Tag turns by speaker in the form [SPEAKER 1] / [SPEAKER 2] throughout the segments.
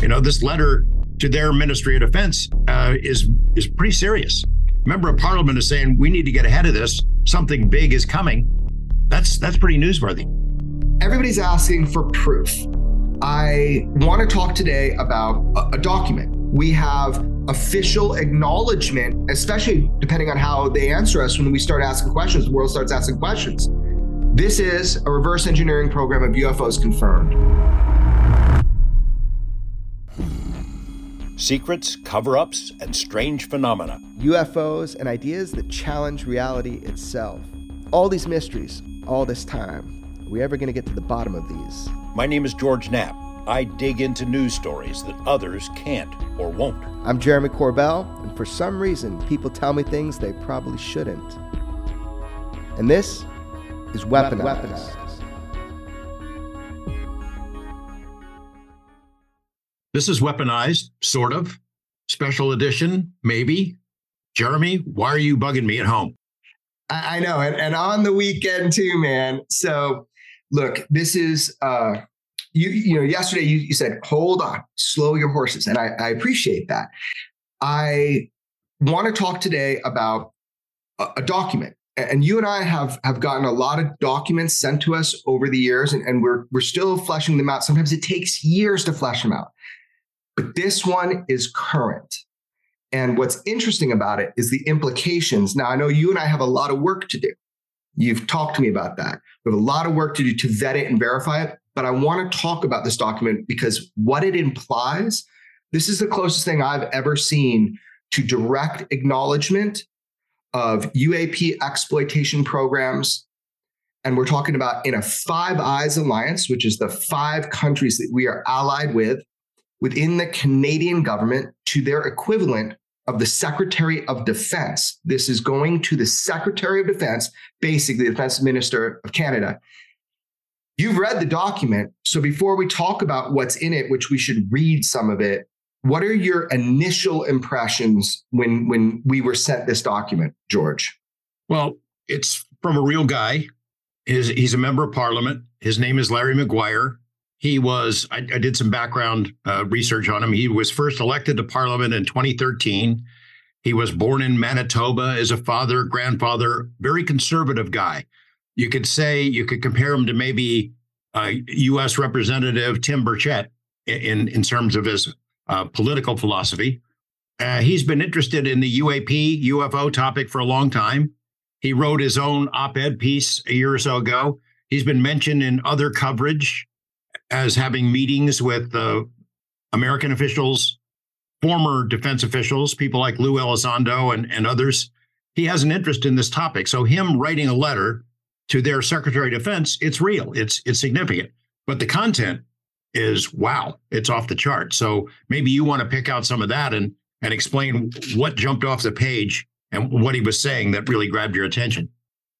[SPEAKER 1] You know, this letter to their Ministry of Defense uh, is is pretty serious. Member of Parliament is saying we need to get ahead of this. Something big is coming. That's that's pretty newsworthy.
[SPEAKER 2] Everybody's asking for proof. I want to talk today about a, a document. We have official acknowledgement, especially depending on how they answer us when we start asking questions, the world starts asking questions. This is a reverse engineering program of UFOs confirmed.
[SPEAKER 3] Secrets, cover ups, and strange phenomena.
[SPEAKER 4] UFOs and ideas that challenge reality itself. All these mysteries, all this time. Are we ever going to get to the bottom of these?
[SPEAKER 3] My name is George Knapp. I dig into news stories that others can't or won't.
[SPEAKER 4] I'm Jeremy Corbell, and for some reason, people tell me things they probably shouldn't. And this is Weaponized. Weaponized.
[SPEAKER 1] This is weaponized, sort of. Special edition, maybe. Jeremy, why are you bugging me at home?
[SPEAKER 2] I, I know, and, and on the weekend too, man. So, look, this is uh, you. You know, yesterday you, you said, "Hold on, slow your horses," and I, I appreciate that. I want to talk today about a, a document and you and I have have gotten a lot of documents sent to us over the years, and, and, we're we're still fleshing them out. Sometimes it takes years to flesh them out. But this one is current. And what's interesting about it is the implications. Now, I know you and I have a lot of work to do. You've talked to me about that. We have a lot of work to do to vet it and verify it. But I want to talk about this document because what it implies, this is the closest thing I've ever seen to direct acknowledgement of UAP exploitation programs. And we're talking about in a Five Eyes alliance, which is the five countries that we are allied with within the Canadian government to their equivalent of the Secretary of Defense. This is going to the Secretary of Defense, basically the Defense Minister of Canada. You've read the document. So before we talk about what's in it, which we should read some of it, what are your initial impressions when when we were sent this document, George?
[SPEAKER 1] Well, it's from a real guy. His, he's a member of parliament. His name is Larry Maguire. He was, I, I did some background uh, research on him. He was first elected to parliament in 2013. He was born in Manitoba as a father, grandfather, very conservative guy. You could say, you could compare him to maybe uh, U.S. Representative Tim Burchett in, in terms of his uh, political philosophy. Uh, he's been interested in the UAP, UFO topic for a long time. He wrote his own op ed piece a year or so ago. He's been mentioned in other coverage as having meetings with uh, American officials, former defense officials, people like Lou Elizondo and, and others. He has an interest in this topic. So him writing a letter to their Secretary of Defense, it's real, it's it's significant. But the content is wow, it's off the chart. So maybe you want to pick out some of that and and explain what jumped off the page and what he was saying that really grabbed your attention.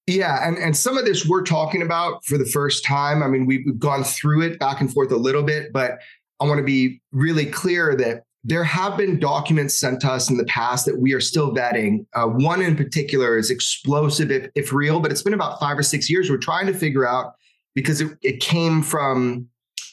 [SPEAKER 2] Yeah, and, and some of this we're talking about for the first time. I mean, we've, gone through it back and forth a little bit, but I want to be really clear that there have been documents sent to us in the past that we are still vetting. Uh, one in particular is explosive, if, if real, but it's been about five or six years. We're trying to figure out because it, it came from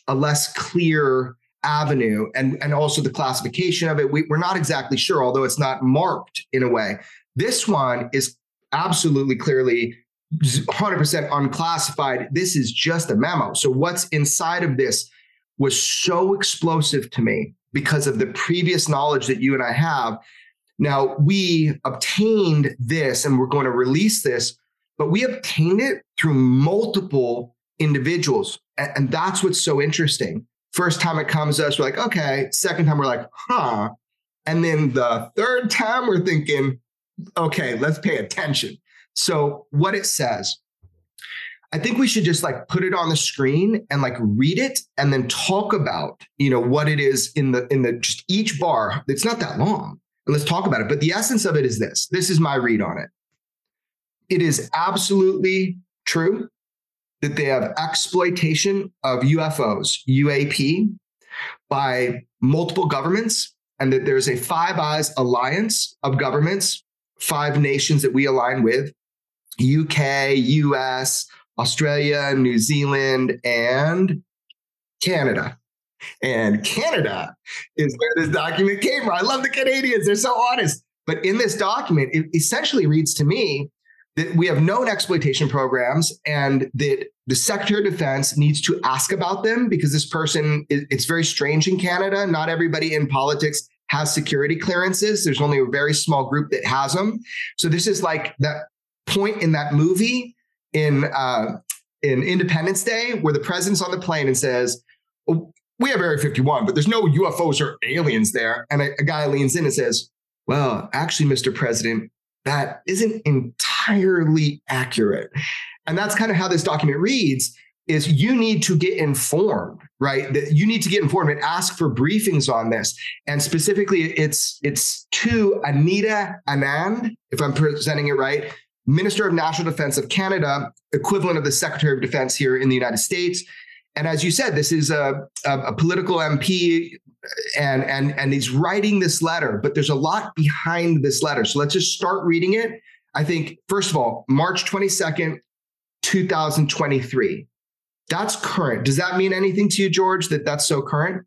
[SPEAKER 2] a less clear avenue and, and also the classification of it. We, we're not exactly sure, although it's not marked in a way. This one is absolutely clearly 100% unclassified. This is just a memo. So, what's inside of this was so explosive to me because of the previous knowledge that you and I have. Now, we obtained this and we're going to release this, but we obtained it through multiple individuals. And that's what's so interesting. First time it comes to us, we're like, okay. Second time, we're like, huh. And then the third time, we're thinking, okay, let's pay attention. So what it says, I think we should just like put it on the screen and like read it and then talk about, you know, what it is in the in the just each bar. It's not that long. And let's talk about it. But the essence of it is this. This is my read on it. It is absolutely true that they have exploitation of UFOs, UAP, by multiple governments, and that there's a Five Eyes alliance of governments, five nations that we align with UK, US, Australia, New Zealand, and Canada. And Canada is where this document came from. I love the Canadians, they're so honest. But in this document, it essentially reads to me that we have known exploitation programs and that the Secretary of Defense needs to ask about them because this person, it's very strange in Canada. Not everybody in politics has security clearances. There's only a very small group that has them. So this is like that point in that movie in uh, in Independence Day where the president's on the plane and says, oh, "We have Area 51, but there's no UFOs or aliens there." And a, a guy leans in and says, "Well, actually, Mr. President, that isn't entirely accurate." And that's kind of how this document reads is you need to get informed, right? That you need to get informed and ask for briefings on this. And specifically, it's it's to Anita Anand, if I'm presenting it right, Minister of National Defense of Canada, equivalent of the Secretary of Defense here in the United States. And as you said, this is a, a, a political MP uh, and and and he's writing this letter, but there's a lot behind this letter. So let's just start reading it. I think, first of all, March 22nd, 2023. That's current. Does that mean anything to you, George, that that's so current?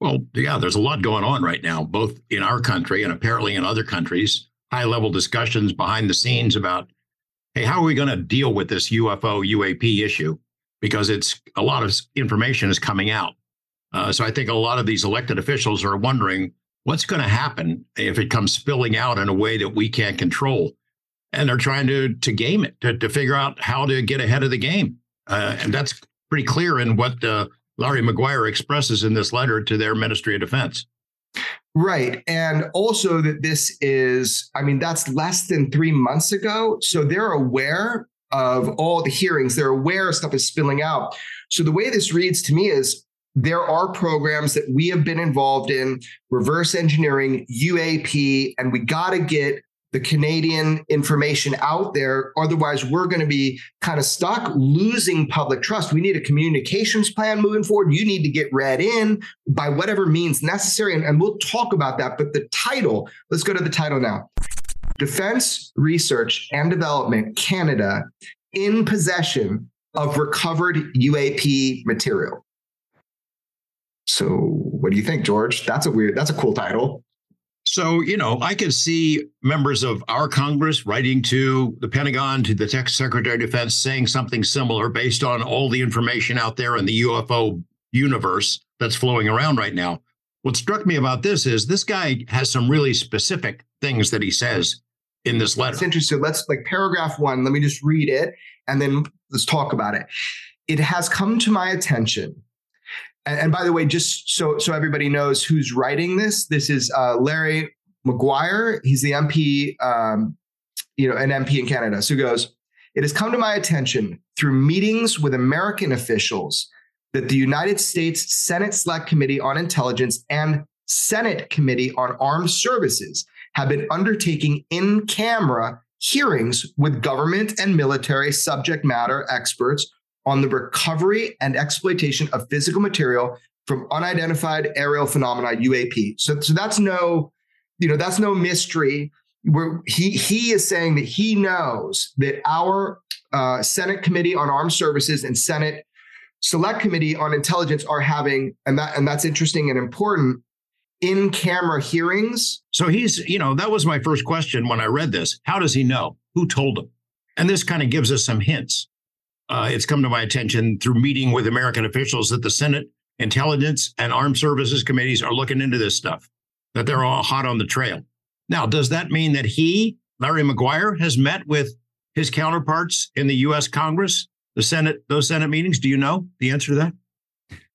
[SPEAKER 1] Well, yeah, there's a lot going on right now, both in our country and apparently in other countries. High level discussions behind the scenes about, hey, how are we going to deal with this UFO UAP issue? Because it's a lot of information is coming out. Uh, so I think a lot of these elected officials are wondering what's going to happen if it comes spilling out in a way that we can't control. And they're trying to to game it to, to figure out how to get ahead of the game. Uh, and that's pretty clear in what uh, Larry Maguire expresses in this letter to their Ministry of Defense.
[SPEAKER 2] Right. And also that this is, I mean, that's less than three months ago. So they're aware of all the hearings, they're aware stuff is spilling out. So the way this reads to me is there are programs that we have been involved in, reverse engineering, UAP, and we got to get the Canadian information out there. Otherwise, we're going to be kind of stuck losing public trust. We need a communications plan moving forward. You need to get read in by whatever means necessary. And, and we'll talk about that. But the title, let's go to the title now Defense Research and Development Canada in possession of recovered UAP material. So, what do you think, George? That's a weird, that's a cool title.
[SPEAKER 1] So, you know, I could see members of our Congress writing to the Pentagon, to the Secretary of Defense, saying something similar based on all the information out there in the UFO universe that's flowing around right now. What struck me about this is this guy has some really specific things that he says in this letter.
[SPEAKER 2] It's interesting. Let's like paragraph one, let me just read it and then let's talk about it. It has come to my attention and, by the way, just so so everybody knows who's writing this, this is uh, Larry Maguire. He's the MP, um, you know, an MP in Canada. So goes, it has come to my attention through meetings with American officials that the United States Senate Select Committee on Intelligence and Senate Committee on Armed Services have been undertaking in camera hearings with government and military subject matter experts on the recovery and exploitation of physical material from unidentified aerial phenomena UAP. So, so that's no, you know, that's no mystery. Where he he is saying that he knows that our uh, Senate Committee on Armed Services and Senate Select Committee on Intelligence are having, and that and that's interesting and important in camera hearings.
[SPEAKER 1] So he's, you know, that was my first question when I read this. How does he know? Who told him? And this kind of gives us some hints uh, it's come to my attention through meeting with American officials that the Senate Intelligence and Armed Services committees are looking into this stuff, that they're all hot on the trail. Now, does that mean that he, Larry Maguire, has met with his counterparts in the U.S. Congress, the Senate, those Senate meetings? Do you know the answer to that?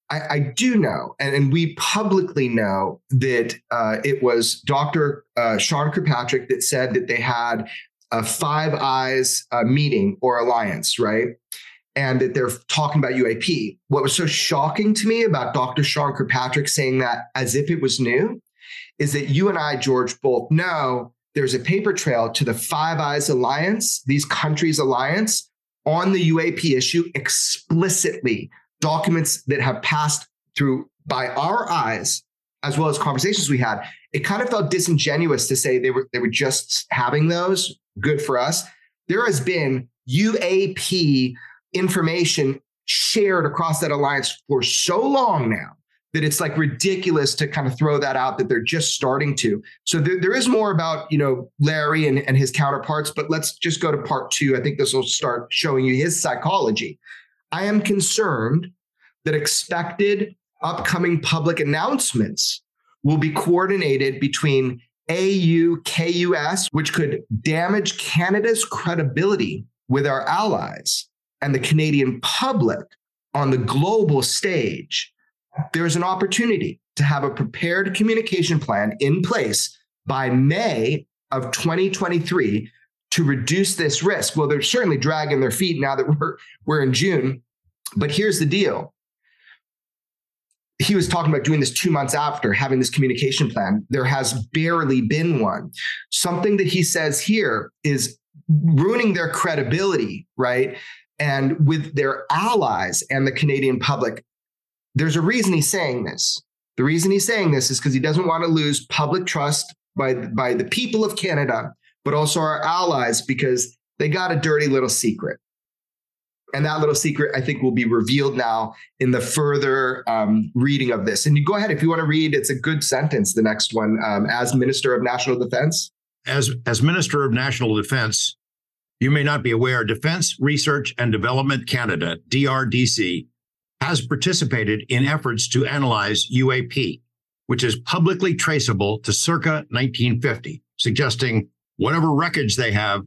[SPEAKER 2] I, I do know, and, and, we publicly know that uh, it was Dr. Uh, Sean Kirkpatrick that said that they had a Five Eyes uh, meeting or alliance, right? And that they're talking about UAP. What was so shocking to me about Dr. Sean Kirkpatrick saying that as if it was new is that you and I, George, both know there's a paper trail to the Five Eyes Alliance, these countries' alliance on the UAP issue explicitly, documents that have passed through by our eyes, as well as conversations we had. It kind of felt disingenuous to say they were they were just having those. Good for us. There has been UAP information shared across that alliance for so long now that it's like ridiculous to kind of throw that out that they're just starting to. So there, there is more about, you know, Larry and, and his counterparts, but let's just go to part two. I think this will start showing you his psychology. I am concerned that expected upcoming public announcements will be coordinated between AUKUS, which could damage Canada's credibility with our allies and the Canadian public on the global stage there's an opportunity to have a prepared communication plan in place by May of 2023 to reduce this risk. Well, they're certainly dragging their feet now that we're we're in June. But here's the deal. He was talking about doing this two months after having this communication plan. There has barely been one. Something that he says here is ruining their credibility, right? And with their allies and the Canadian public there's a reason he's saying this. The reason he's saying this is because he doesn't want to lose public trust by, by the people of Canada, but also our allies because they got a dirty little secret. And that little secret, I think, will be revealed now in the further um, reading of this. And you go ahead if you want to read. It's a good sentence. The next one, um, as Minister of National Defense.
[SPEAKER 1] As as Minister of National Defense, you may not be aware. Defense Research and Development Canada (DRDC) has participated in efforts to analyze UAP, which is publicly traceable to circa 1950, suggesting whatever wreckage they have,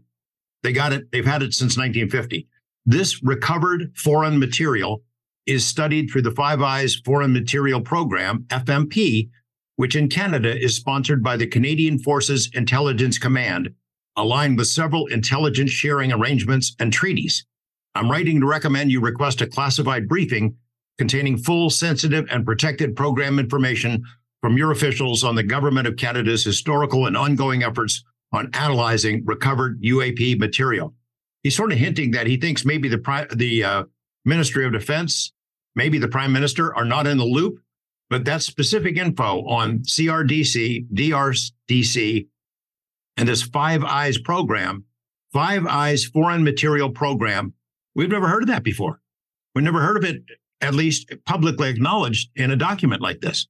[SPEAKER 1] they got it, they've had it since 1950. This recovered foreign material is studied through the Five Eyes Foreign Material Program, FMP, which in Canada is sponsored by the Canadian Forces Intelligence Command, aligned with several intelligence sharing arrangements and treaties. I'm writing to recommend you request a classified briefing containing full, sensitive, and protected program information from your officials on the Government of Canada's historical and ongoing efforts on analyzing recovered UAP material. He's sort of hinting that he thinks maybe the the uh, Ministry of Defense, maybe the Prime Minister are not in the loop, but that specific info on CRDC, DRDC, and this Five Eyes program, Five Eyes Foreign Material Program, We've never heard of that before. We've never heard of it, at least publicly acknowledged in a document like this.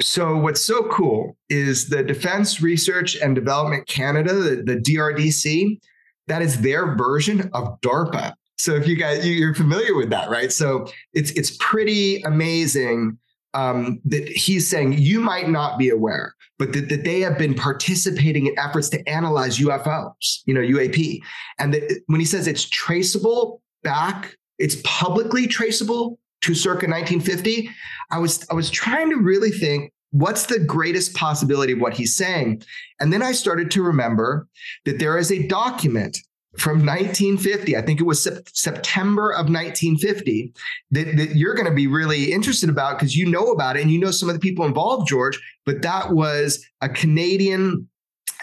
[SPEAKER 2] So, what's so cool is the Defense Research and Development Canada, the, the DRDC, that is their version of DARPA. So, if you guys you're familiar with that, right? So, it's it's pretty amazing um, that he's saying you might not be aware, but that, that they have been participating in efforts to analyze UFOs, you know, UAP. And that when he says it's traceable back, it's publicly traceable to circa 1950. I was I was trying to really think what's the greatest possibility of what he's saying. And then I started to remember that there is a document from 1950, I think it was sep- September of 1950, that, that you're going to be really interested about because you know about it and you know some of the people involved, George. But that was a Canadian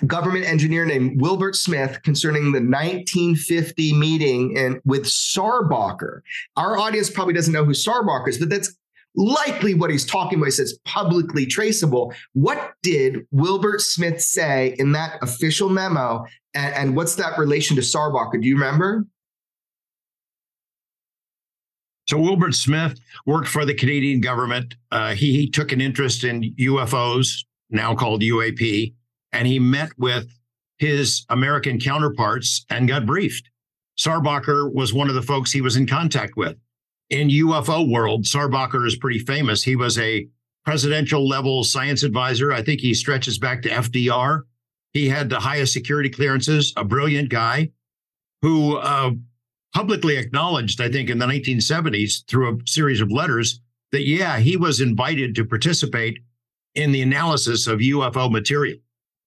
[SPEAKER 2] government engineer named Wilbert Smith concerning the 1950 meeting and with Sarbacher. Our audience probably doesn't know who Sarbacher is, but that's likely what he's talking about. He says publicly traceable. What did Wilbert Smith say in that official memo? And, and what's that relation to Sarbacher? Do you remember?
[SPEAKER 1] So Wilbert Smith worked for the Canadian government. Uh, he, he took an interest in UFOs, now called UAP, and he met with his American counterparts and got briefed. Sarbacher was one of the folks he was in contact with in UFO world, Sarbacher is pretty famous. He was a presidential level science advisor. I think he stretches back to FDR. He had the highest security clearances, a brilliant guy who uh, publicly acknowledged, I think, in the 1970s through a series of letters that, yeah, he was invited to participate in the analysis of UFO material,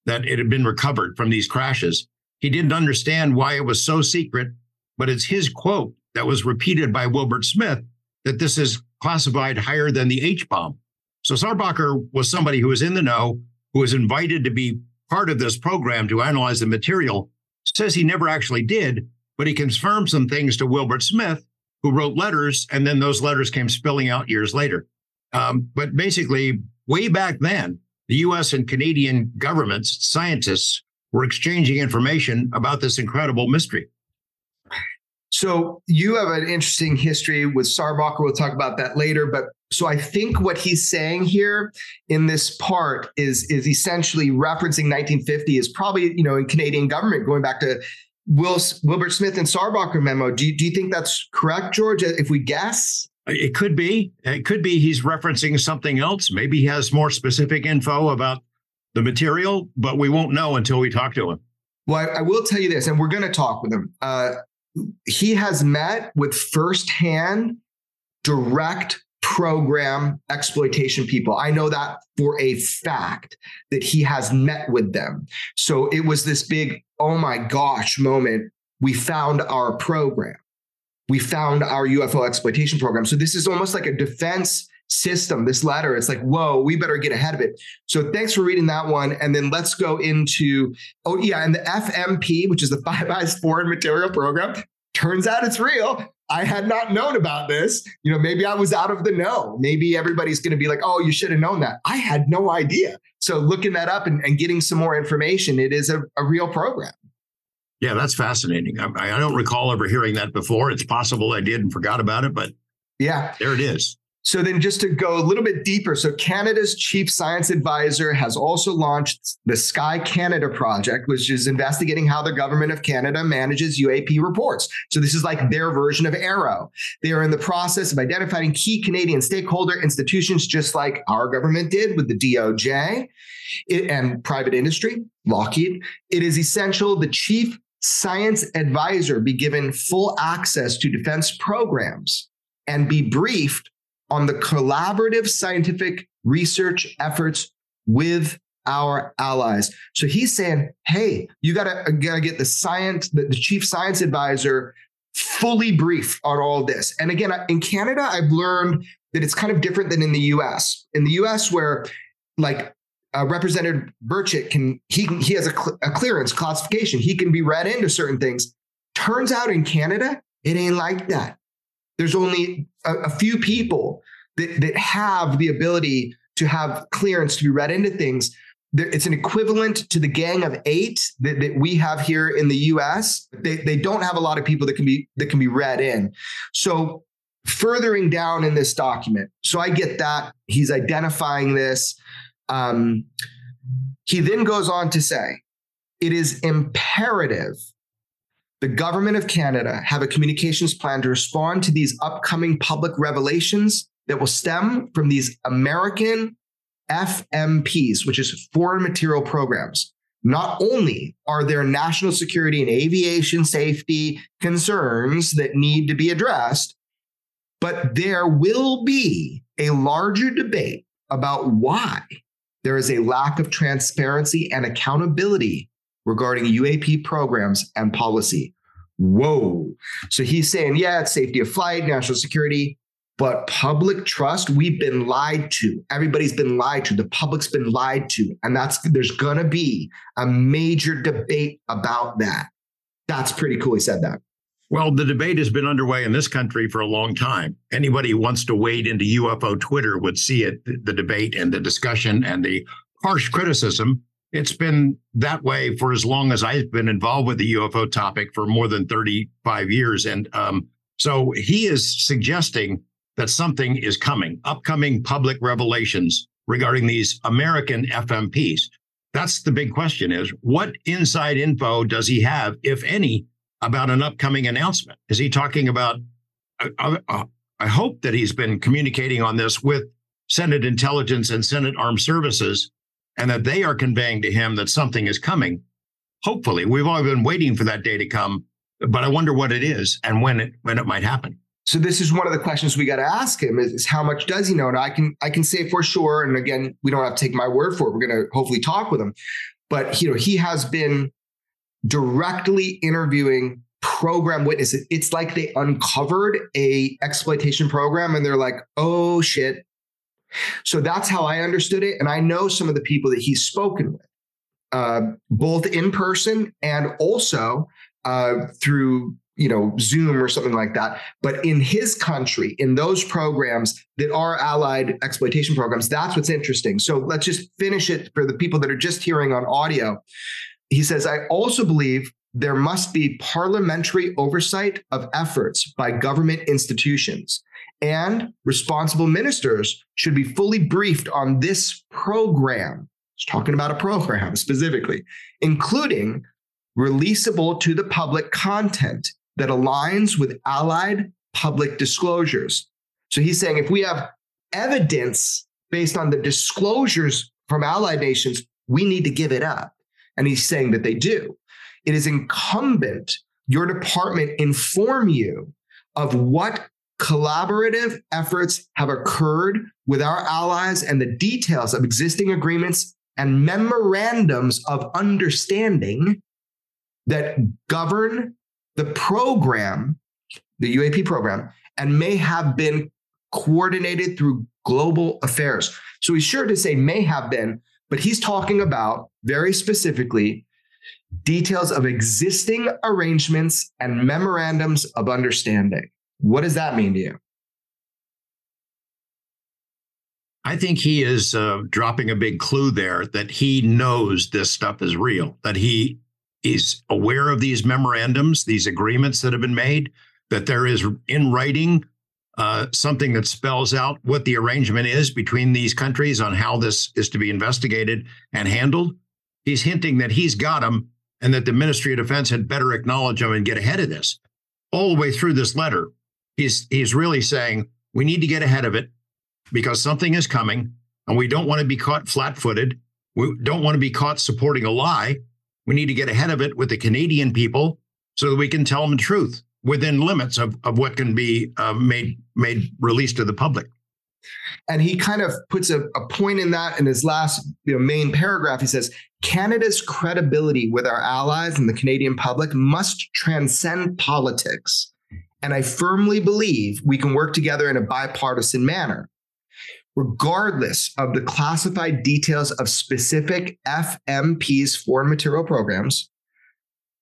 [SPEAKER 1] that it had been recovered from these crashes. He didn't understand why it was so secret, but it's his quote that was repeated by Wilbert Smith that this is classified higher than the H bomb. So Sarbacher was somebody who was in the know, who was invited to be part of this program to analyze the material, says he never actually did, but he confirmed some things to Wilbert Smith, who wrote letters, and then those letters came spilling out years later. Um, but basically, way back then, the US and Canadian governments, scientists, were exchanging information about this incredible mystery.
[SPEAKER 2] So you have an interesting history with Sarbacher. We'll talk about that later. But So I think what he's saying here in this part is is essentially referencing 1950 is probably you know in Canadian government going back to Will, Wilbert Smith and Sarbacher memo. Do you, do you think that's correct, George? If we guess,
[SPEAKER 1] it could be. It could be he's referencing something else. Maybe he has more specific info about the material, but we won't know until we talk to him.
[SPEAKER 2] Well, I, I will tell you this, and we're going to talk with him. Uh, he has met with firsthand direct program exploitation people. I know that for a fact that he has met with them. So it was this big, oh my gosh moment. We found our program. We found our UFO exploitation program. So this is almost like a defense system, this letter. It's like, whoa, we better get ahead of it. So thanks for reading that one. And then let's go into, oh, yeah, and the FMP, which is the Five Eyes Foreign Material Program. Turns out it's real. I had not known about this. You know, maybe I was out of the know. Maybe everybody's going to be like, oh, you should have known that. I had no idea. So looking that up and, and getting some more information, it is a, a real program.
[SPEAKER 1] Yeah, that's fascinating. I, I don't recall ever hearing that before. It's possible I did and forgot about it, but
[SPEAKER 2] yeah,
[SPEAKER 1] there it is.
[SPEAKER 2] So then just to go a little bit deeper, so Canada's chief science advisor has also launched the Sky Canada project, which is investigating how the government of Canada manages UAP reports. So this is like their version of AARO. They are in the process of identifying key Canadian stakeholder institutions, just like our government did with the DOJ and private industry, Lockheed. It is essential the chief science advisor be given full access to defense programs and be briefed on the collaborative scientific research efforts with our allies. So he's saying, hey, you gotta, gotta get the science, the, the chief science advisor fully briefed on all this. And again, in Canada, I've learned that it's kind of different than in the US. In the US, where like uh, Representative Burchett can he he has a, cl- a clearance classification. He can be read into certain things. Turns out in Canada, it ain't like that there's only a, a few people that, that have the ability to have clearance to be read into things. It's an equivalent to the gang of eight that, that we have here in the US. They, they don't have a lot of people that can be that can be read in. So furthering down in this document, so I get that he's identifying this. Um, he then goes on to say, it is imperative the government of Canada have a communications plan to respond to these upcoming public revelations that will stem from these American FMPs, which is foreign material programs. Not only are there national security and aviation safety concerns that need to be addressed, but there will be a larger debate about why there is a lack of transparency and accountability regarding UAP programs and policy. Whoa. So he's saying, yeah, it's safety of flight, national security, but public trust, we've been lied to. Everybody's been lied to. The public's been lied to. And that's there's gonna be a major debate about that. That's pretty cool. He said that.
[SPEAKER 1] Well, the debate has been underway in this country for a long time. Anybody who wants to wade into UFO Twitter would see it, the debate and the discussion and the harsh criticism it's been that way for as long as I've been involved with the UFO topic for more than 35 years. And um, so he is suggesting that something is coming, upcoming public revelations regarding these American FMPs. That's the big question is what inside info does he have, if any, about an upcoming announcement? Is he talking about, uh, uh, uh I hope that he's been communicating on this with Senate intelligence and Senate armed services and that they are conveying to him that something is coming. Hopefully, we've all been waiting for that day to come, but I wonder what it is and when it when it might happen.
[SPEAKER 2] So this is one of the questions we got to ask him is, is, how much does he know? And I can I can say for sure, and again, we don't have to take my word for it. We're going to hopefully talk with him, but you know he has been directly interviewing program witnesses. It's like they uncovered a exploitation program and they're like, oh shit, so that's how I understood it. And I know some of the people that he's spoken with, uh, both in person and also uh, through you know zoom or something like that. But in his country in those programs that are allied exploitation programs that's what's interesting. So let's just finish it for the people that are just hearing on audio. He says i also believe there must be parliamentary oversight of efforts by government institutions and responsible ministers should be fully briefed on this program. It's talking about a program specifically, including releasable to the public content that aligns with allied public disclosures. So he's saying if we have evidence based on the disclosures from allied nations, we need to give it up. And he's saying that they do. It is incumbent your department inform you of what collaborative efforts have occurred with our allies and the details of existing agreements and memorandums of understanding that govern the program, the UAP program, and may have been coordinated through global affairs. So he's sure to say may have been, but he's talking about very specifically details of existing arrangements and memorandums of understanding. What does that mean to you?
[SPEAKER 1] I think he is uh, dropping a big clue there that he knows this stuff is real, that he is aware of these memorandums, these agreements that have been made, that there is in writing uh, something that spells out what the arrangement is between these countries on how this is to be investigated and handled. He's hinting that he's got them and that the Ministry of Defense had better acknowledge them and get ahead of this. All the way through this letter, he's he's really saying we need to get ahead of it because something is coming and we don't want to be caught flat-footed. We don't want to be caught supporting a lie. We need to get ahead of it with the Canadian people so that we can tell them the truth within limits of, of what can be uh, made made released to the public.
[SPEAKER 2] And he kind of puts a, a point in that in his last you know, main paragraph. He says Canada's credibility with our allies and the Canadian public must transcend politics. And I firmly believe we can work together in a bipartisan manner. Regardless of the classified details of specific FMP's foreign material programs,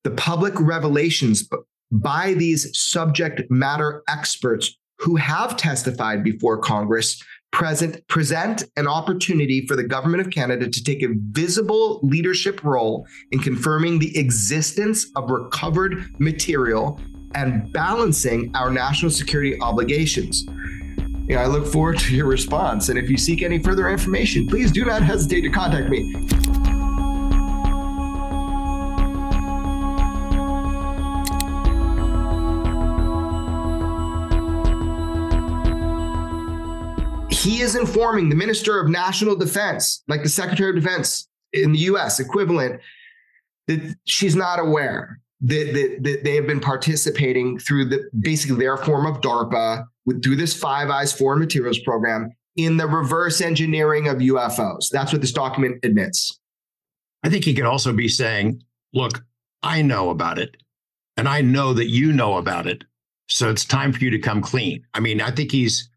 [SPEAKER 2] the public revelations by these subject matter experts who have testified before Congress present, present an opportunity for the government of Canada to take a visible leadership role in confirming the existence of recovered material and balancing our national security obligations. You know, I look forward to your response. And if you seek any further information, please do not hesitate to contact me. he is informing the Minister of National Defense, like the Secretary of Defense in the US equivalent, that she's not aware that, that, that they have been participating through the basically their form of DARPA with, through this Five Eyes Foreign Materials Program in the reverse engineering of UFOs. That's what this document admits.
[SPEAKER 1] I think he could also be saying, look, I know about it, and I know that you know about it. So it's time for you to come clean. I mean, I think he's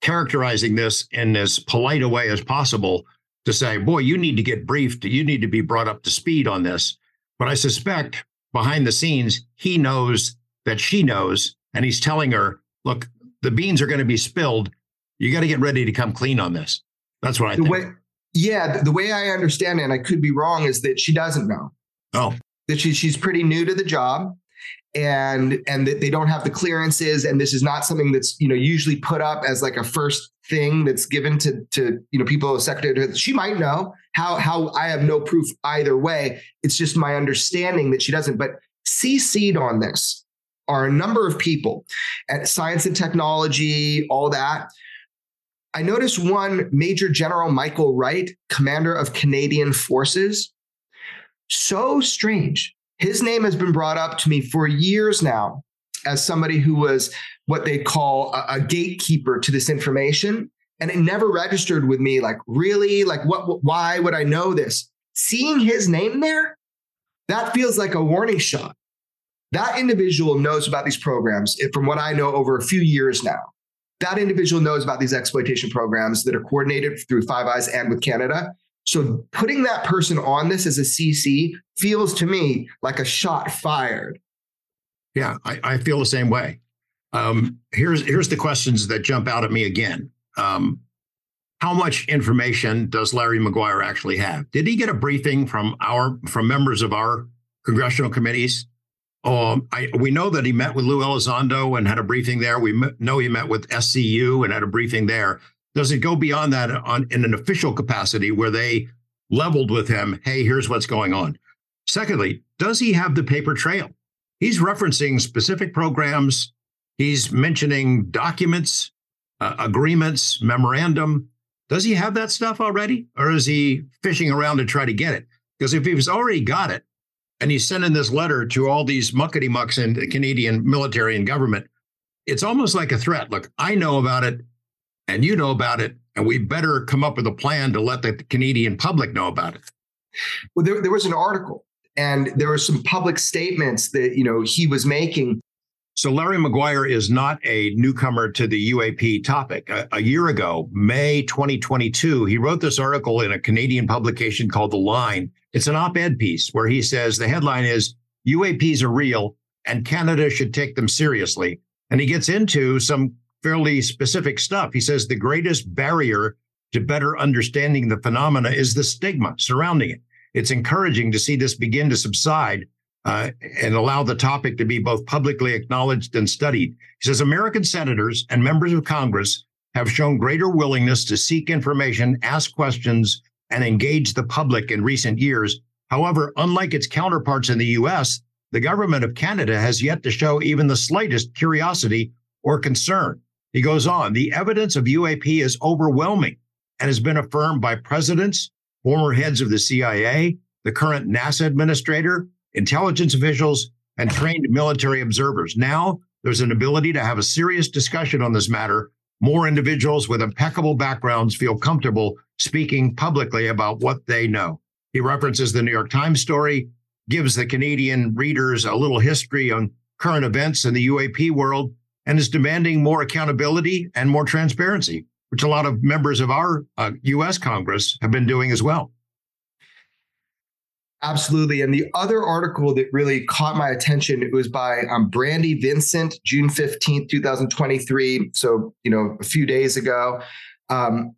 [SPEAKER 1] characterizing this in as polite a way as possible to say, boy, you need to get briefed. You need to be brought up to speed on this. But I suspect behind the scenes, he knows that she knows, and he's telling her, look, the beans are going to be spilled. You got to get ready to come clean on this. That's what I
[SPEAKER 2] the
[SPEAKER 1] think.
[SPEAKER 2] Way, yeah, the way I understand it, and I could be wrong, is that she doesn't know.
[SPEAKER 1] Oh.
[SPEAKER 2] That she, she's pretty new to the job and and that they don't have the clearances and this is not something that's you know usually put up as like a first thing that's given to to you know people secretary she might know. How how i have no proof either way. It's just my understanding that she doesn't. But cc'd on this are a number of people at science and technology all that. I noticed one major general michael wright commander of canadian forces. So strange. His name has been brought up to me for years now as somebody who was what they call a, a gatekeeper to this information. And it never registered with me like, really? Like, what, why would I know this? Seeing his name there, that feels like a warning shot. That individual knows about these programs eh, from what I know over a few years now. That individual knows about these exploitation programs that are coordinated through Five Eyes and with Canada. So putting that person on this as a CC feels to me like a shot fired.
[SPEAKER 1] Yeah, I, I feel the same way. Um, here's here's the questions that jump out at me again. Um, how much information does Larry Maguire actually have? Did he get a briefing from our from members of our congressional committees? Um, I, we know that he met with Lou Elizondo and had a briefing there. We know he met with SCU and had a briefing there. Does it go beyond that on in an official capacity where they leveled with him? Hey, here's what's going on. Secondly, does he have the paper trail? He's referencing specific programs. He's mentioning documents, uh, agreements, memorandum. Does he have that stuff already, or is he fishing around to try to get it? Because if he's already got it, and he's sending this letter to all these muckety mucks in the Canadian military and government, it's almost like a threat. Look, I know about it, and you know about it, and we better come up with a plan to let the Canadian public know about it.
[SPEAKER 2] Well, there, there was an article, and there were some public statements that you know he was making
[SPEAKER 1] so Larry Maguire is not a newcomer to the UAP topic. A, a, year ago, May 2022, he wrote this article in a Canadian publication called The Line. It's an op-ed piece where he says the headline is UAPs are real and Canada should take them seriously. And he gets into some fairly specific stuff. He says the greatest barrier to better understanding the phenomena is the stigma surrounding it. It's encouraging to see this begin to subside uh, and allow the topic to be both publicly acknowledged and studied. He says American senators and members of Congress have shown greater willingness to seek information, ask questions, and engage the public in recent years. However, unlike its counterparts in the US, the government of Canada has yet to show even the slightest curiosity or concern. He goes on, the evidence of UAP is overwhelming and has been affirmed by presidents, former heads of the CIA, the current NASA administrator, intelligence officials, and trained military observers. Now there's an ability to have a serious discussion on this matter. More individuals with impeccable backgrounds feel comfortable speaking publicly about what they know. He references the New York Times story, gives the Canadian readers a little history on current events in the UAP world, and is demanding more accountability and more transparency, which a lot of members of our uh, US Congress have been doing as well.
[SPEAKER 2] Absolutely. And the other article that really caught my attention, it was by um, Brandi Vincent, June 15th, 2023. So, you know, a few days ago. Um,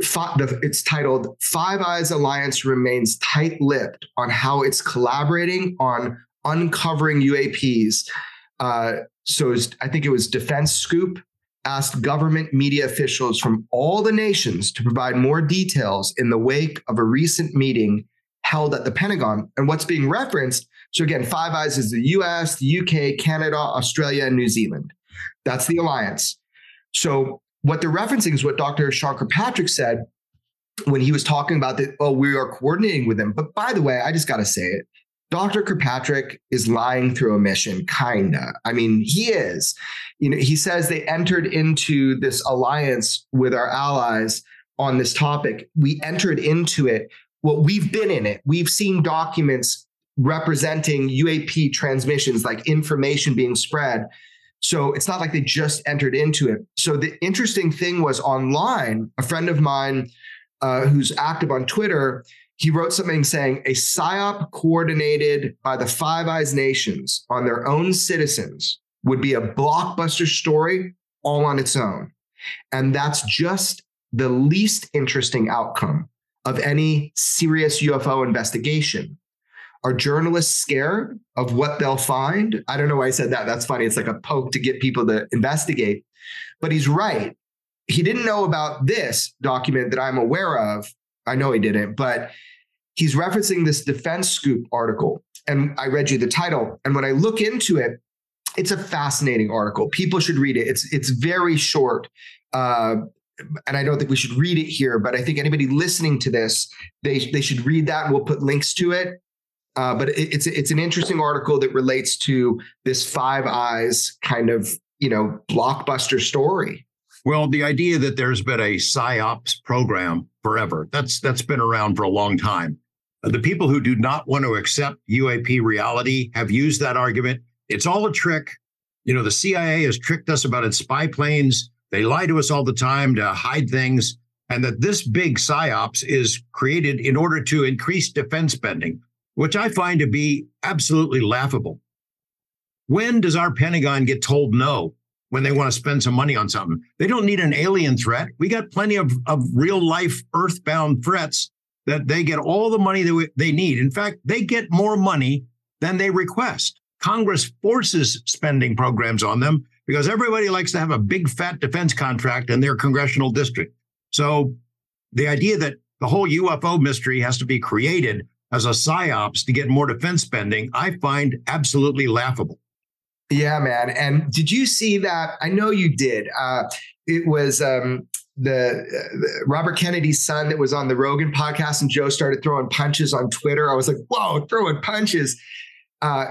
[SPEAKER 2] it's titled Five Eyes Alliance Remains Tight Lipped on How It's Collaborating on Uncovering UAPs. Uh, so was, I think it was Defense Scoop asked government media officials from all the nations to provide more details in the wake of a recent meeting held at the Pentagon. And what's being referenced, so again, Five Eyes is the US, the UK, Canada, Australia, and New Zealand. That's the alliance. So what they're referencing is what Dr. Sean Kirkpatrick said when he was talking about that, oh, we are coordinating with them. But by the way, I just got to say it. Dr. Kirkpatrick is lying through omission, kinda. I mean, he is. You know, he says they entered into this alliance with our allies on this topic. We entered into it well, we've been in it. We've seen documents representing UAP transmissions, like information being spread. So it's not like they just entered into it. So the interesting thing was online, a friend of mine uh, who's active on Twitter, he wrote something saying a PSYOP coordinated by the Five Eyes nations on their own citizens would be a blockbuster story all on its own. And that's just the least interesting outcome of any serious UFO investigation. Are journalists scared of what they'll find? I don't know why I said that. That's funny. It's like a poke to get people to investigate. But he's right. He didn't know about this document that I'm aware of. I know he didn't, but he's referencing this Defense Scoop article. And I read you the title. And when I look into it, it's a fascinating article. People should read it. It's it's very short. Uh, and I don't think we should read it here, but I think anybody listening to this, they they should read that. We'll put links to it. Uh, but it, it's it's an interesting article that relates to this Five Eyes kind of you know blockbuster story.
[SPEAKER 1] Well, the idea that there's been a psyops program forever that's that's been around for a long time. Uh, the people who do not want to accept UAP reality have used that argument. It's all a trick. You know, the CIA has tricked us about its spy planes they lie to us all the time to hide things, and that this big psyops is created in order to increase defense spending, which I find to be absolutely laughable. When does our Pentagon get told no when they want to spend some money on something? They don't need an alien threat. We got plenty of, of real life earthbound threats that they get all the money that they need. In fact, they get more money than they request. Congress forces spending programs on them because everybody likes to have a big fat defense contract in their congressional district. So the idea that the whole UFO mystery has to be created as a psyops to get more defense spending, I find absolutely laughable.
[SPEAKER 2] Yeah, man. And did you see that? I know you did. Uh, it was um, the, uh, Robert Kennedy's son that was on the Rogan podcast, and Joe started throwing punches on Twitter. I was like, whoa, throwing punches. Uh,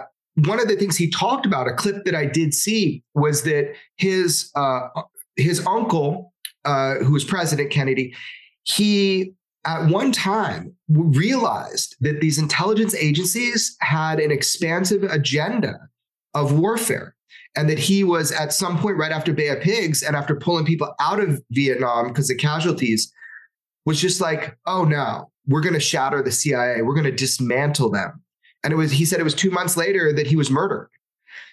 [SPEAKER 2] one of the things he talked about, a clip that I did see, was that his uh, his uncle, uh, who was President Kennedy, he at one time realized that these intelligence agencies had an expansive agenda of warfare and that he was at some point right after Bay of Pigs and after pulling people out of Vietnam because of casualties was just like, oh no, we're going to shatter the CIA. We're going to dismantle them. And it was, he said it was two months later that he was murdered.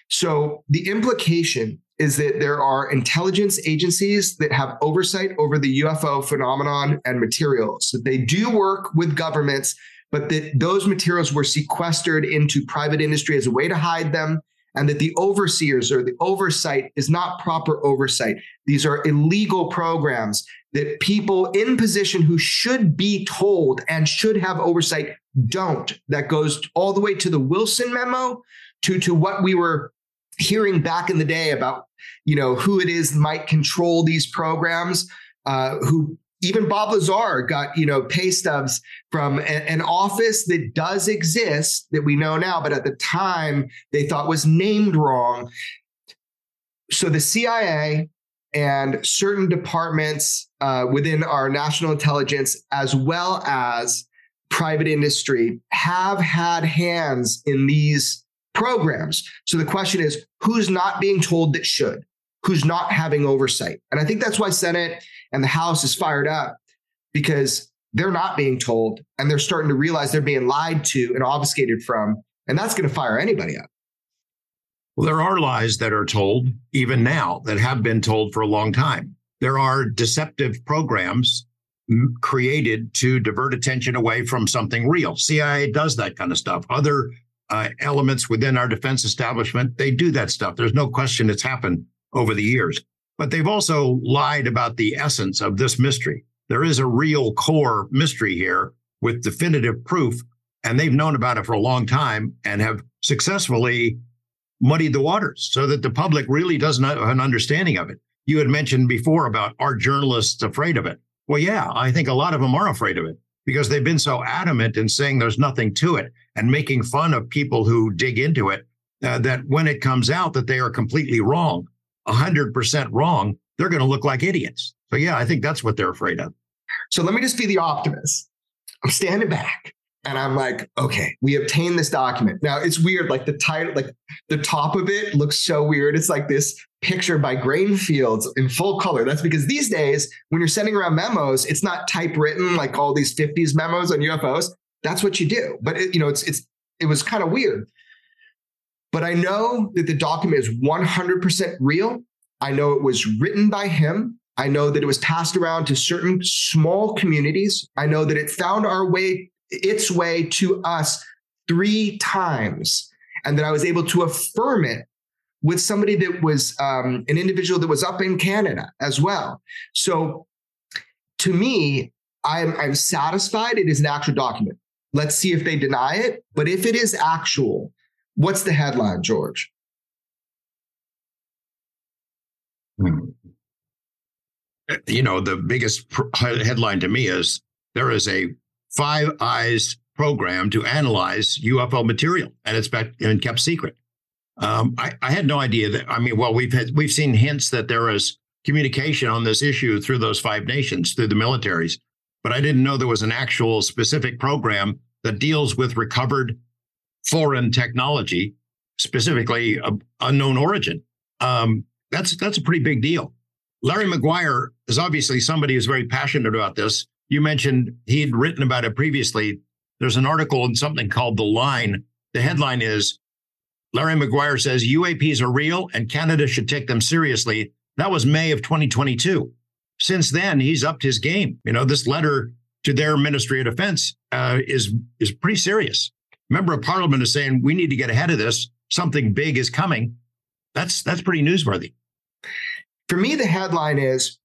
[SPEAKER 2] So the implication is that there are intelligence agencies that have oversight over the UFO phenomenon and materials, that they do work with governments, but that those materials were sequestered into private industry as a way to hide them and that the overseers or the oversight is not proper oversight. These are illegal programs that people in position who should be told and should have oversight don't. That goes all the way to the Wilson memo to, to what we were hearing back in the day about, you know, who it is might control these programs, uh, who even Bob Lazar got, you know, pay stubs from a, an office that does exist that we know now, but at the time they thought was named wrong. So the CIA and certain departments uh, within our national intelligence, as well as private industry, have had hands in these programs. So the question is who's not being told that should? Who's not having oversight? And I think that's why Senate and the House is fired up because they're not being told and they're starting to realize they're being lied to and obfuscated from. And that's going to fire anybody up.
[SPEAKER 1] Well, there are lies that are told even now that have been told for a long time. There are deceptive programs created to divert attention away from something real. CIA does that kind of stuff. Other uh, elements within our defense establishment, they do that stuff. There's no question it's happened over the years. But they've also lied about the essence of this mystery. There is a real core mystery here with definitive proof, and they've known about it for a long time and have successfully muddied the waters so that the public really doesn't have an understanding of it. You had mentioned before about are journalists afraid of it? Well, yeah, I think a lot of them are afraid of it because they've been so adamant in saying there's nothing to it and making fun of people who dig into it uh, that when it comes out that they are completely wrong 100% wrong, they're going to look like idiots. So, yeah, I think that's what they're afraid of.
[SPEAKER 2] So, let me just be the optimist. I'm standing back and I'm like, okay, we obtained this document. Now, it's weird. Like the title, like the top of it looks so weird. It's like this picture by Grainfields in full color. That's because these days, when you're sending around memos, it's not typewritten like all these 50s memos on UFOs. That's what you do. But it, you know, it's it's it was kind of weird. But I know that the document is 100% real. I know it was written by him. I know that it was passed around to certain small communities. I know that it found our way, its way to us three times, and that I was able to affirm it with somebody that was um, an individual that was up in Canada as well. So to me, I'm, I'm satisfied it is an actual document. Let's see if they deny it. But if it is actual, What's the headline, George?
[SPEAKER 1] Hmm. You know, the biggest headline to me is there is a Five Eyes program to analyze UFO material, and it's been kept secret. Um, I, I, had no idea that. I mean, well, we've had we've seen hints that there is communication on this issue through those five nations, through the militaries, but I didn't know there was an actual specific program that deals with recovered foreign technology, specifically unknown origin. Um, that's that's a pretty big deal. Larry Maguire is obviously somebody who's very passionate about this. You mentioned he had written about it previously. There's an article in something called The Line. The headline is Larry Maguire says UAPs are real and Canada should take them seriously. That was May of 2022. Since then, he's upped his game. You know, this letter to their Ministry of Defense uh, is is pretty serious member of parliament is saying we need to get ahead of this something big is coming, that's that's pretty newsworthy.
[SPEAKER 2] For me, the headline is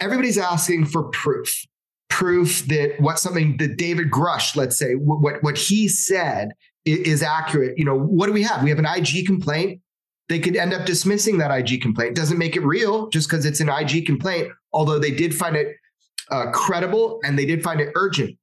[SPEAKER 2] everybody's asking for proof. Proof that what something that David Grusch, let's say, what what he said is accurate. You know, what do we have? We have an IG complaint. They could end up dismissing that IG complaint. Doesn't make it real just because it's an IG complaint, although they did find it uh, credible and they did find it urgent.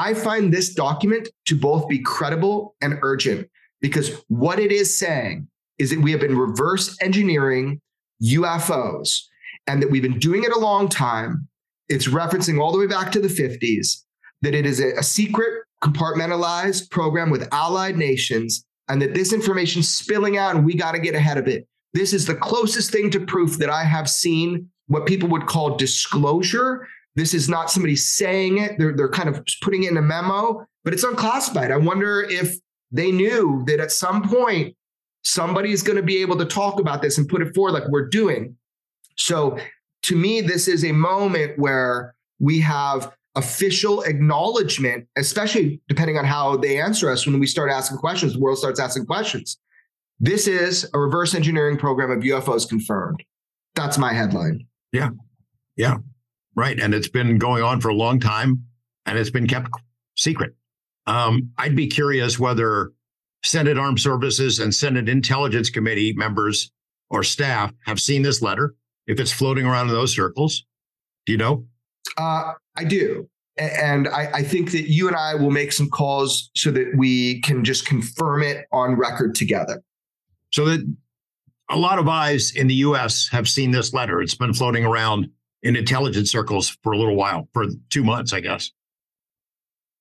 [SPEAKER 2] I find this document to both be credible and urgent because what it is saying is that we have been reverse engineering UFOs and that we've been doing it a long time. It's referencing all the way back to the 50s, that it is a, a secret, compartmentalized program with allied nations, and that this information spilling out and we got to get ahead of it. This is the closest thing to proof that I have seen what people would call disclosure. This is not somebody saying it, they're, they're kind of putting it in a memo, but it's unclassified. I wonder if they knew that at some point somebody is going to be able to talk about this and put it forward like we're doing. So to me, this is a moment where we have official acknowledgement, especially depending on how they answer us when we start asking questions, the world starts asking questions. This is a reverse engineering program of UFOs confirmed. That's my headline.
[SPEAKER 1] Yeah. Yeah. Right. And it's been going on for a long time and it's been kept secret. Um, I'd be curious whether Senate Armed Services and Senate Intelligence Committee members or staff have seen this letter, if it's floating around in those circles. Do you know?
[SPEAKER 2] Uh, I do. And I, I, think that you and I will make some calls so that we can just confirm it on record together.
[SPEAKER 1] So that a lot of eyes in the US have seen this letter. It's been floating around in intelligence circles for a little while, for two months, I guess.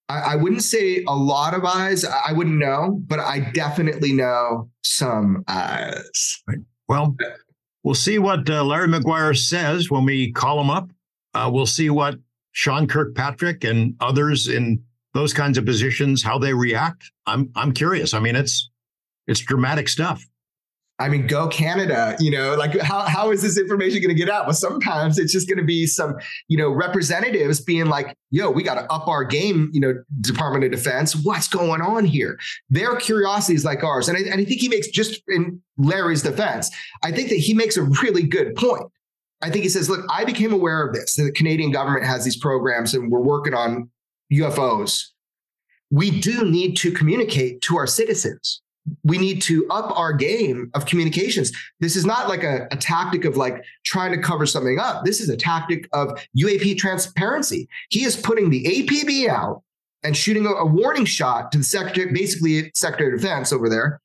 [SPEAKER 2] I, I wouldn't say a lot of eyes. I wouldn't know, but I definitely know some eyes.
[SPEAKER 1] Right. Well, we'll see what uh, Larry Maguire says when we call him up. Uh, we'll see what Sean Kirkpatrick and others in those kinds of positions how they react. I'm I'm curious. I mean, it's it's dramatic stuff.
[SPEAKER 2] I mean, go Canada, you know, like how, how is this information going to get out? Well, sometimes it's just going to be some, you know, representatives being like, yo, we got to up our game, you know, Department of Defense. What's going on here? Their curiosity is like ours. And I, and I think he makes just in Larry's defense, I think that he makes a really good point. I think he says, look, I became aware of this. The Canadian government has these programs and we're working on UFOs. We do need to communicate to our citizens we need to up our game of communications. This is not like a, a, tactic of like trying to cover something up. This is a tactic of UAP transparency. He is putting the APB out and shooting a, a warning shot to the secretary, basically Secretary of Defense over there.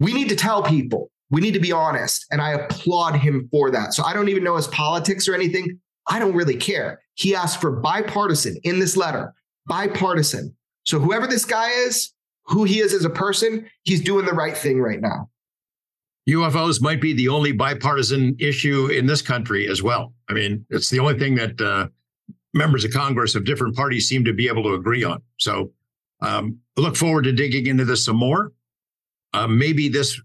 [SPEAKER 2] We need to tell people. We need to be honest. And I applaud him for that. So I don't even know his politics or anything. I don't really care. He asked for bipartisan in this letter, bipartisan. So whoever this guy is, who he is as a person, he's doing the right thing right now.
[SPEAKER 1] UFOs might be the only bipartisan issue in this country as well. I mean, it's the only thing that uh, members of Congress of different parties seem to be able to agree on. So, um, look forward to digging into this some more. Uh, maybe this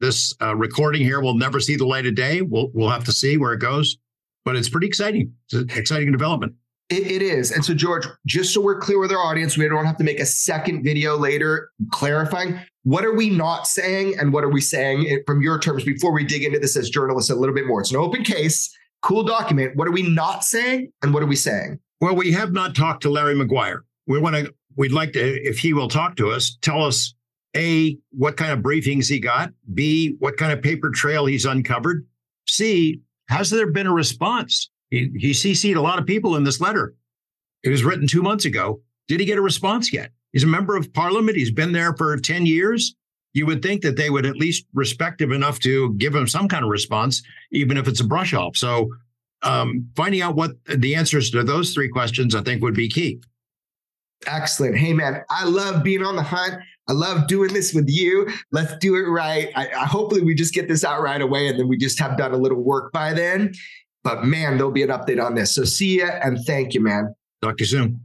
[SPEAKER 1] this uh, recording here will never see the light of day. We'll we'll have to see where it goes, but it's pretty exciting. It's an exciting development.
[SPEAKER 2] It, it is. And so, George, just so we're clear with our audience, we don't have to make a second video later clarifying what are we not saying and what are we saying from your terms before we dig into this as journalists a little bit more. It's an open case, cool document. What are we not saying and what are we saying?
[SPEAKER 1] Well, we have not talked to Larry Maguire. We want to, we'd like to, if he will talk to us, tell us A, what kind of briefings he got, B, what kind of paper trail he's uncovered, C, has there been a response? He, he CC'd a lot of people in this letter. It was written two months ago. Did he get a response yet? He's a member of parliament. He's been there for 10 years. You would think that they would at least respect him enough to give him some kind of response, even if it's a brush off. So um, finding out what the answers to those three questions, I think, would be key.
[SPEAKER 2] Excellent. Hey, man, I love being on the hunt. I love doing this with you. Let's do it right. I, I, hopefully we just get this out right away and then we just have done a little work by then. But man, there'll be an update on this. So see ya and thank you, man.
[SPEAKER 1] Talk to you soon.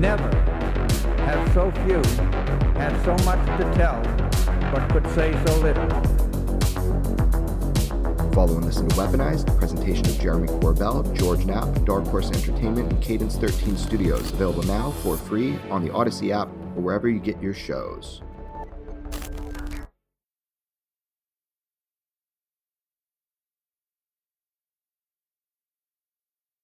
[SPEAKER 5] Never have so few had so much to tell, but could say so little.
[SPEAKER 2] Follow and listen to Weaponized, a presentation of Jeremy Corbell, George Knapp, Dark Horse Entertainment, and Cadence 13 Studios. Available now for free on the Audacy app or wherever you get your shows.